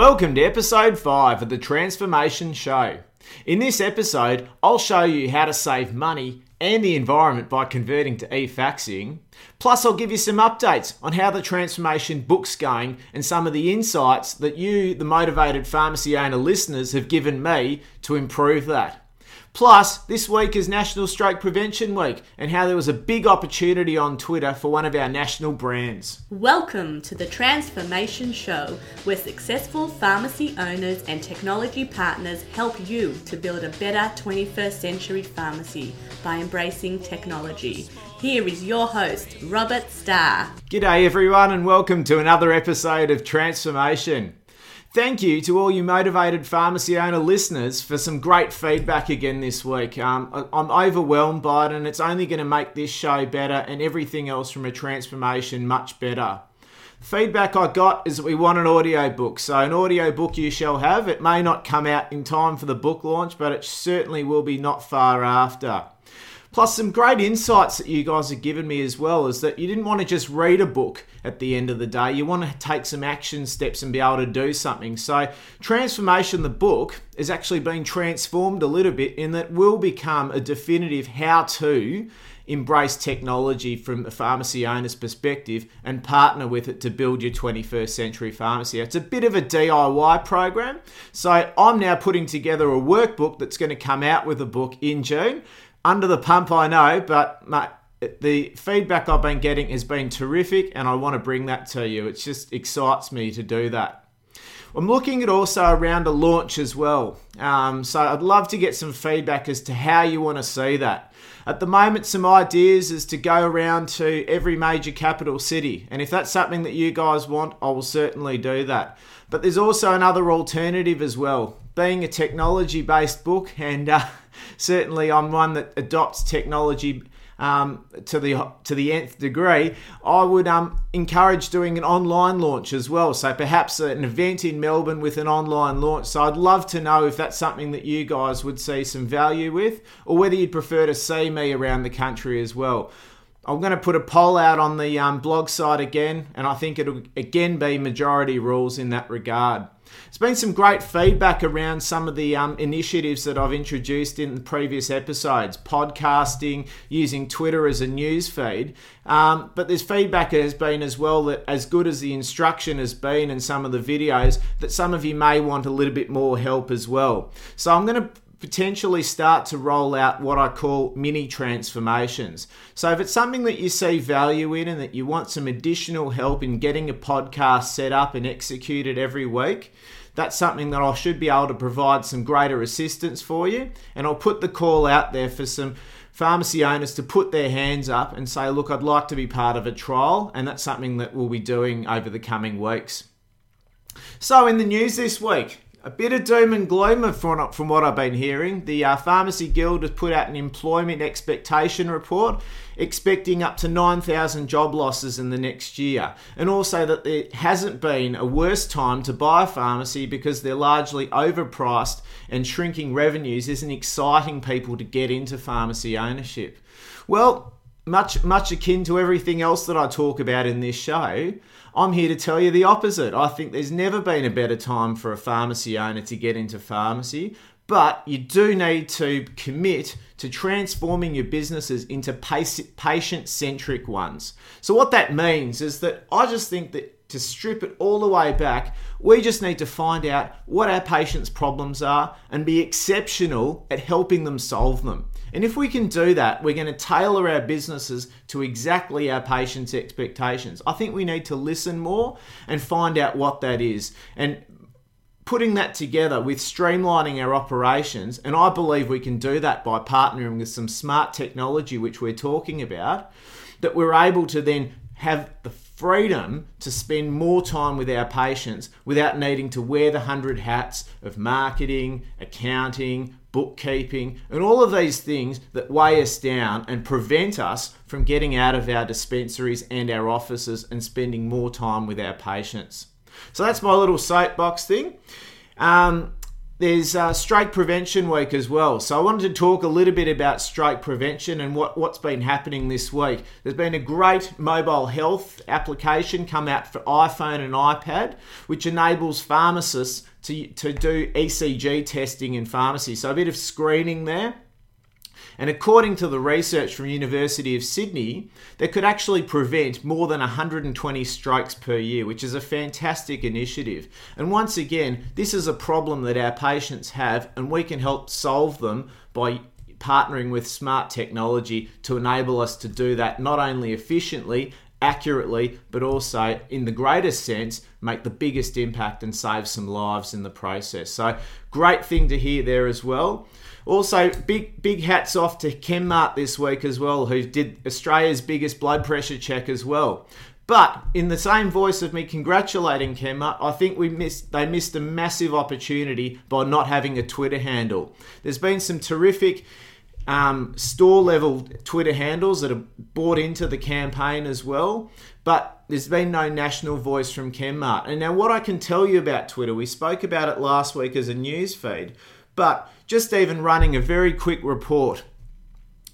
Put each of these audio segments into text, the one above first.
Welcome to episode 5 of the Transformation Show. In this episode, I'll show you how to save money and the environment by converting to e-faxing. Plus, I'll give you some updates on how the transformation book's going and some of the insights that you, the motivated pharmacy owner listeners, have given me to improve that. Plus, this week is National Stroke Prevention Week and how there was a big opportunity on Twitter for one of our national brands. Welcome to the Transformation Show, where successful pharmacy owners and technology partners help you to build a better 21st century pharmacy by embracing technology. Here is your host, Robert Starr. G'day, everyone, and welcome to another episode of Transformation. Thank you to all you motivated pharmacy owner listeners for some great feedback again this week. Um, I'm overwhelmed by it, and it's only going to make this show better and everything else from a transformation much better. Feedback I got is that we want an audio book. So, an audio book you shall have. It may not come out in time for the book launch, but it certainly will be not far after. Plus, some great insights that you guys have given me as well is that you didn't want to just read a book at the end of the day. You want to take some action steps and be able to do something. So, Transformation, the book, is actually being transformed a little bit in that will become a definitive how to embrace technology from a pharmacy owner's perspective and partner with it to build your 21st century pharmacy. It's a bit of a DIY program. So I'm now putting together a workbook that's going to come out with a book in June under the pump, I know, but mate, the feedback I've been getting has been terrific, and I want to bring that to you. It just excites me to do that. I'm looking at also around a launch as well. Um, so I'd love to get some feedback as to how you want to see that. At the moment, some ideas is to go around to every major capital city. And if that's something that you guys want, I will certainly do that. But there's also another alternative as well. Being a technology based book and uh, certainly I'm one that adopts technology um, to the to the nth degree, I would um, encourage doing an online launch as well. So perhaps an event in Melbourne with an online launch. So I'd love to know if that's something that you guys would see some value with, or whether you'd prefer to see me around the country as well. I'm going to put a poll out on the um, blog site again, and I think it'll again be majority rules in that regard. There's been some great feedback around some of the um, initiatives that I've introduced in the previous episodes podcasting, using Twitter as a news feed. Um, but there's feedback has been as well that, as good as the instruction has been in some of the videos, that some of you may want a little bit more help as well. So I'm going to potentially start to roll out what I call mini transformations. So, if it's something that you see value in and that you want some additional help in getting a podcast set up and executed every week, that's something that I should be able to provide some greater assistance for you. And I'll put the call out there for some pharmacy owners to put their hands up and say, look, I'd like to be part of a trial. And that's something that we'll be doing over the coming weeks. So, in the news this week, a bit of doom and gloom from, from what I've been hearing. The uh, Pharmacy Guild has put out an employment expectation report expecting up to 9,000 job losses in the next year. And also that there hasn't been a worse time to buy a pharmacy because they're largely overpriced and shrinking revenues isn't exciting people to get into pharmacy ownership. Well, much much akin to everything else that I talk about in this show, I'm here to tell you the opposite. I think there's never been a better time for a pharmacy owner to get into pharmacy, but you do need to commit to transforming your businesses into patient centric ones. So, what that means is that I just think that to strip it all the way back, we just need to find out what our patients' problems are and be exceptional at helping them solve them. And if we can do that, we're going to tailor our businesses to exactly our patients' expectations. I think we need to listen more and find out what that is. And putting that together with streamlining our operations, and I believe we can do that by partnering with some smart technology, which we're talking about, that we're able to then have the freedom to spend more time with our patients without needing to wear the hundred hats of marketing, accounting, bookkeeping, and all of these things that weigh us down and prevent us from getting out of our dispensaries and our offices and spending more time with our patients. So that's my little soapbox thing. Um, there's uh, Stroke Prevention Week as well. So I wanted to talk a little bit about stroke prevention and what, what's been happening this week. There's been a great mobile health application come out for iPhone and iPad, which enables pharmacists to, to do ECG testing in pharmacy. So a bit of screening there. And according to the research from University of Sydney, they could actually prevent more than 120 strokes per year, which is a fantastic initiative. And once again, this is a problem that our patients have, and we can help solve them by partnering with smart technology to enable us to do that not only efficiently accurately, but also in the greatest sense, make the biggest impact and save some lives in the process. So, great thing to hear there as well. Also, big big hats off to Chemmart this week as well, who did Australia's biggest blood pressure check as well. But in the same voice of me congratulating Chemmart, I think we missed they missed a massive opportunity by not having a Twitter handle. There's been some terrific um, store level Twitter handles that have bought into the campaign as well, but there's been no national voice from Chemmart. And now, what I can tell you about Twitter, we spoke about it last week as a news feed, but just even running a very quick report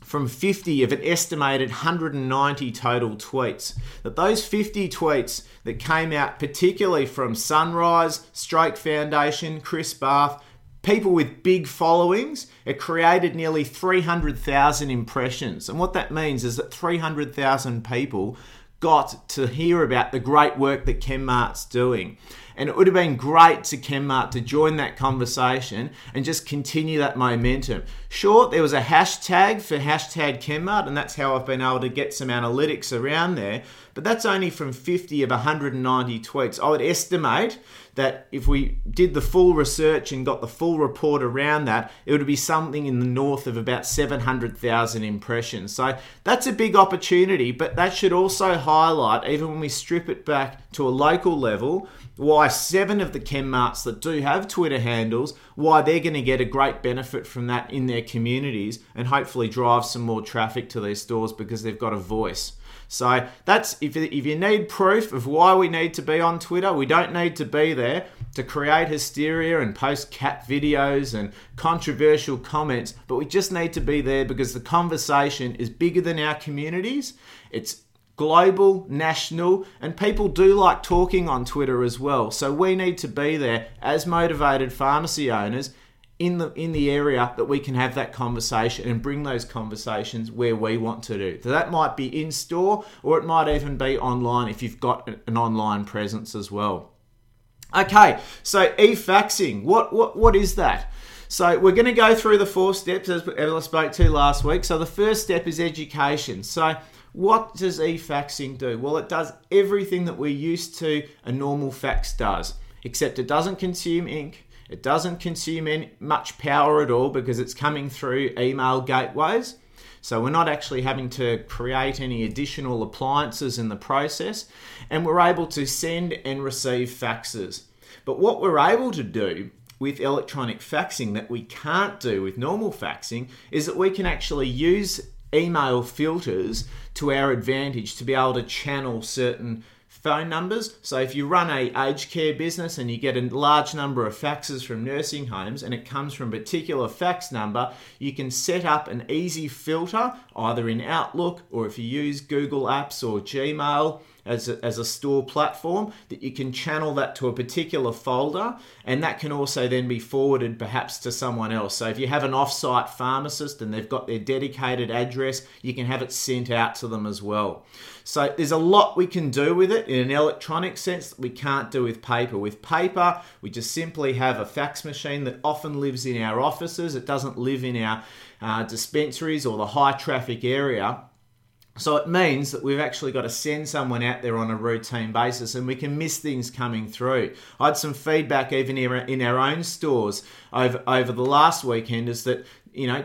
from 50 of an estimated 190 total tweets. That those 50 tweets that came out, particularly from Sunrise, Stroke Foundation, Chris Bath, people with big followings, it created nearly 300,000 impressions. And what that means is that 300,000 people got to hear about the great work that Chemmart's doing. And it would have been great to Chemmart to join that conversation and just continue that momentum. Sure, there was a hashtag for hashtag Chemmart, and that's how I've been able to get some analytics around there. But that's only from 50 of 190 tweets. I would estimate that if we did the full research and got the full report around that, it would be something in the north of about 700,000 impressions. So that's a big opportunity, but that should also highlight, even when we strip it back to a local level, why seven of the Chemmarts that do have Twitter handles, why they're going to get a great benefit from that in their communities and hopefully drive some more traffic to their stores because they've got a voice. So that's if, if you need proof of why we need to be on Twitter, we don't need to be there to create hysteria and post cat videos and controversial comments, but we just need to be there because the conversation is bigger than our communities. It's global, national, and people do like talking on Twitter as well. So we need to be there as motivated pharmacy owners in the in the area that we can have that conversation and bring those conversations where we want to do. So that might be in store or it might even be online if you've got an online presence as well. Okay, so e-faxing, what what what is that? So we're going to go through the four steps as, I spoke to last week. So the first step is education. So what does e-faxing do? Well, it does everything that we're used to a normal fax does, except it doesn't consume ink, it doesn't consume any, much power at all because it's coming through email gateways. So we're not actually having to create any additional appliances in the process, and we're able to send and receive faxes. But what we're able to do with electronic faxing that we can't do with normal faxing is that we can actually use email filters to our advantage to be able to channel certain phone numbers. So if you run a aged care business and you get a large number of faxes from nursing homes and it comes from a particular fax number, you can set up an easy filter either in Outlook or if you use Google Apps or Gmail as a, as a store platform that you can channel that to a particular folder and that can also then be forwarded perhaps to someone else. So if you have an off-site pharmacist and they've got their dedicated address, you can have it sent out to them as well. So there's a lot we can do with it in an electronic sense that we can't do with paper. With paper, we just simply have a fax machine that often lives in our offices. It doesn't live in our uh, dispensaries or the high traffic area. So it means that we've actually got to send someone out there on a routine basis and we can miss things coming through. I had some feedback even in our own stores over, over the last weekend is that, you know,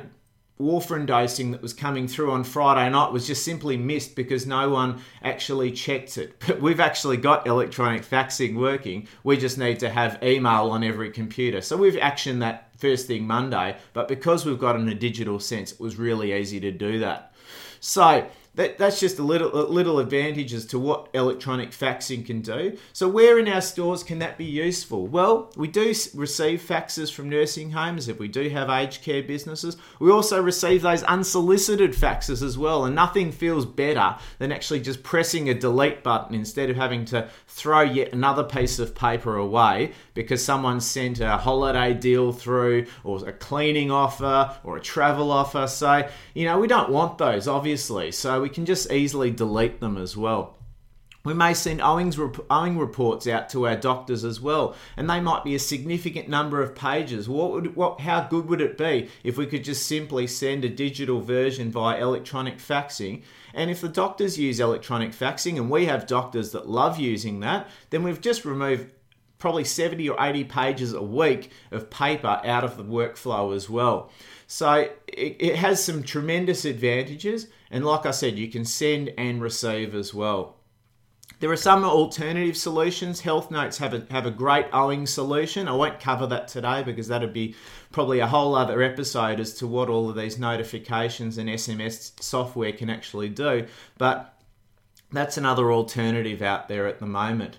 warfarin dosing that was coming through on Friday night was just simply missed because no one actually checked it. But we've actually got electronic faxing working. We just need to have email on every computer. So we've actioned that first thing Monday, but because we've got in a digital sense, it was really easy to do that. So that, that's just a little a little advantage as to what electronic faxing can do. So where in our stores can that be useful? Well, we do receive faxes from nursing homes if we do have aged care businesses. We also receive those unsolicited faxes as well, and nothing feels better than actually just pressing a delete button instead of having to throw yet another piece of paper away because someone sent a holiday deal through or a cleaning offer or a travel offer. So, you know, we don't want those obviously. So we can just easily delete them as well. We may send Owings, owing reports out to our doctors as well, and they might be a significant number of pages. What would, what, how good would it be if we could just simply send a digital version via electronic faxing? And if the doctors use electronic faxing, and we have doctors that love using that, then we've just removed probably 70 or 80 pages a week of paper out of the workflow as well. So it, it has some tremendous advantages, and like I said, you can send and receive as well. There are some alternative solutions. Health Notes have a, have a great owing solution. I won't cover that today because that'd be probably a whole other episode as to what all of these notifications and SMS software can actually do. But that's another alternative out there at the moment.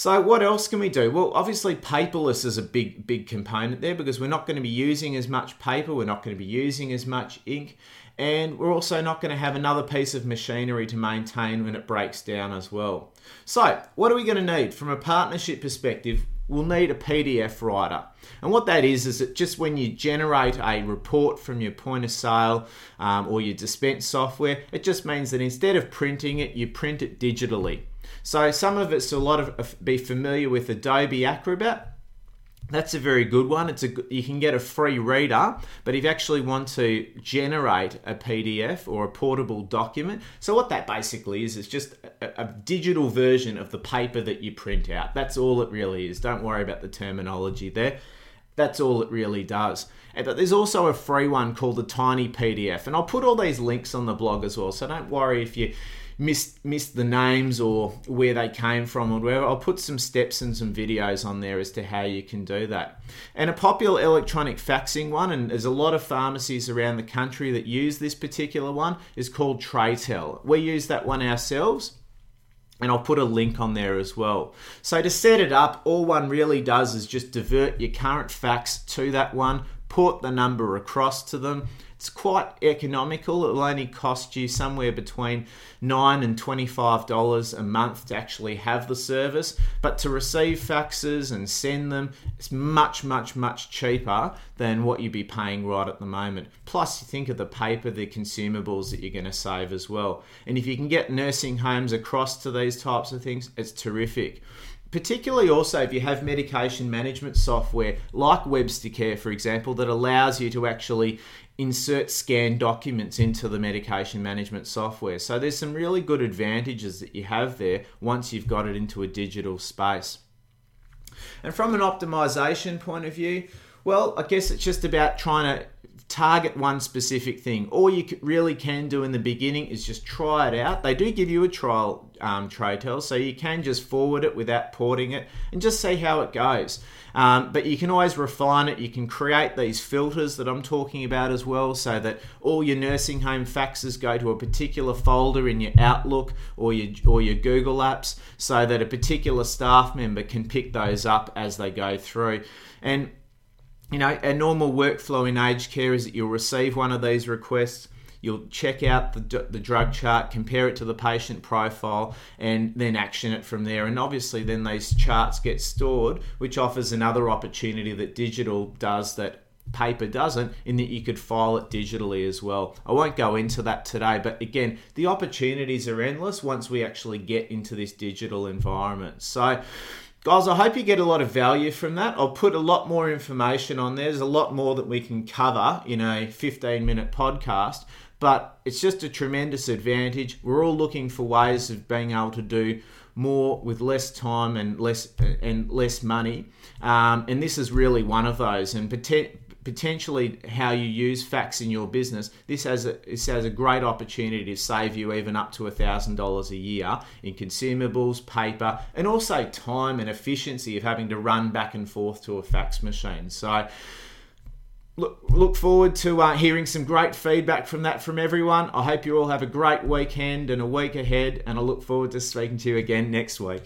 So what else can we do? Well, obviously paperless is a big big component there because we're not going to be using as much paper, we're not going to be using as much ink, and we're also not going to have another piece of machinery to maintain when it breaks down as well. So, what are we going to need? From a partnership perspective, we'll need a PDF writer. And what that is, is that just when you generate a report from your point of sale um, or your dispense software, it just means that instead of printing it, you print it digitally. So some of it's a lot of be familiar with Adobe Acrobat. That's a very good one. It's a you can get a free reader, but if you actually want to generate a PDF or a portable document, so what that basically is is just a, a, digital version of the paper that you print out. That's all it really is. Don't worry about the terminology there. That's all it really does. But there's also a free one called the Tiny PDF, and I'll put all these links on the blog as well. So don't worry if you missed missed the names or where they came from or whatever, I'll put some steps and some videos on there as to how you can do that. And a popular electronic faxing one, and there's a lot of pharmacies around the country that use this particular one, is called Trytel. We use that one ourselves and I'll put a link on there as well. So to set it up, all one really does is just divert your current fax to that one, put the number across to them, it's quite economical. It'll only cost you somewhere between nine and twenty-five dollars a month to actually have the service. But to receive faxes and send them, it's much, much, much cheaper than what you'd be paying right at the moment. Plus, you think of the paper, the consumables that you're going to save as well. And if you can get nursing homes across to these types of things, it's terrific particularly also if you have medication management software like Webster Care, for example, that allows you to actually insert scan documents into the medication management software. So there's some really good advantages that you have there once you've got it into a digital space. And from an optimization point of view, well, I guess it's just about trying to target one specific thing. All you really can do in the beginning is just try it out. They do give you a trial um, Trytel, so you can just forward it without porting it and just see how it goes. Um, but you can always refine it. You can create these filters that I'm talking about as well, so that all your nursing home faxes go to a particular folder in your Outlook or your or your Google Apps, so that a particular staff member can pick those up as they go through. And you know, a normal workflow in aged care is that you'll receive one of these requests. You'll check out the, the drug chart, compare it to the patient profile, and then action it from there. And obviously, then these charts get stored, which offers another opportunity that digital does that paper doesn't, in that you could file it digitally as well. I won't go into that today, but again, the opportunities are endless once we actually get into this digital environment. So, Guys, I hope you get a lot of value from that. I'll put a lot more information on there. There's a lot more that we can cover in a 15 minute podcast, but it's just a tremendous advantage. We're all looking for ways of being able to do more with less time and less and less money. Um, and this is really one of those. And potentially how you use fax in your business, this has a, this has a great opportunity to save you even up to $1,000 a year in consumables, paper, and also time and efficiency of having to run back and forth to a fax machine. So look, look forward to uh, hearing some great feedback from that from everyone. I hope you all have a great weekend and a week ahead, and I look forward to speaking to you again next week.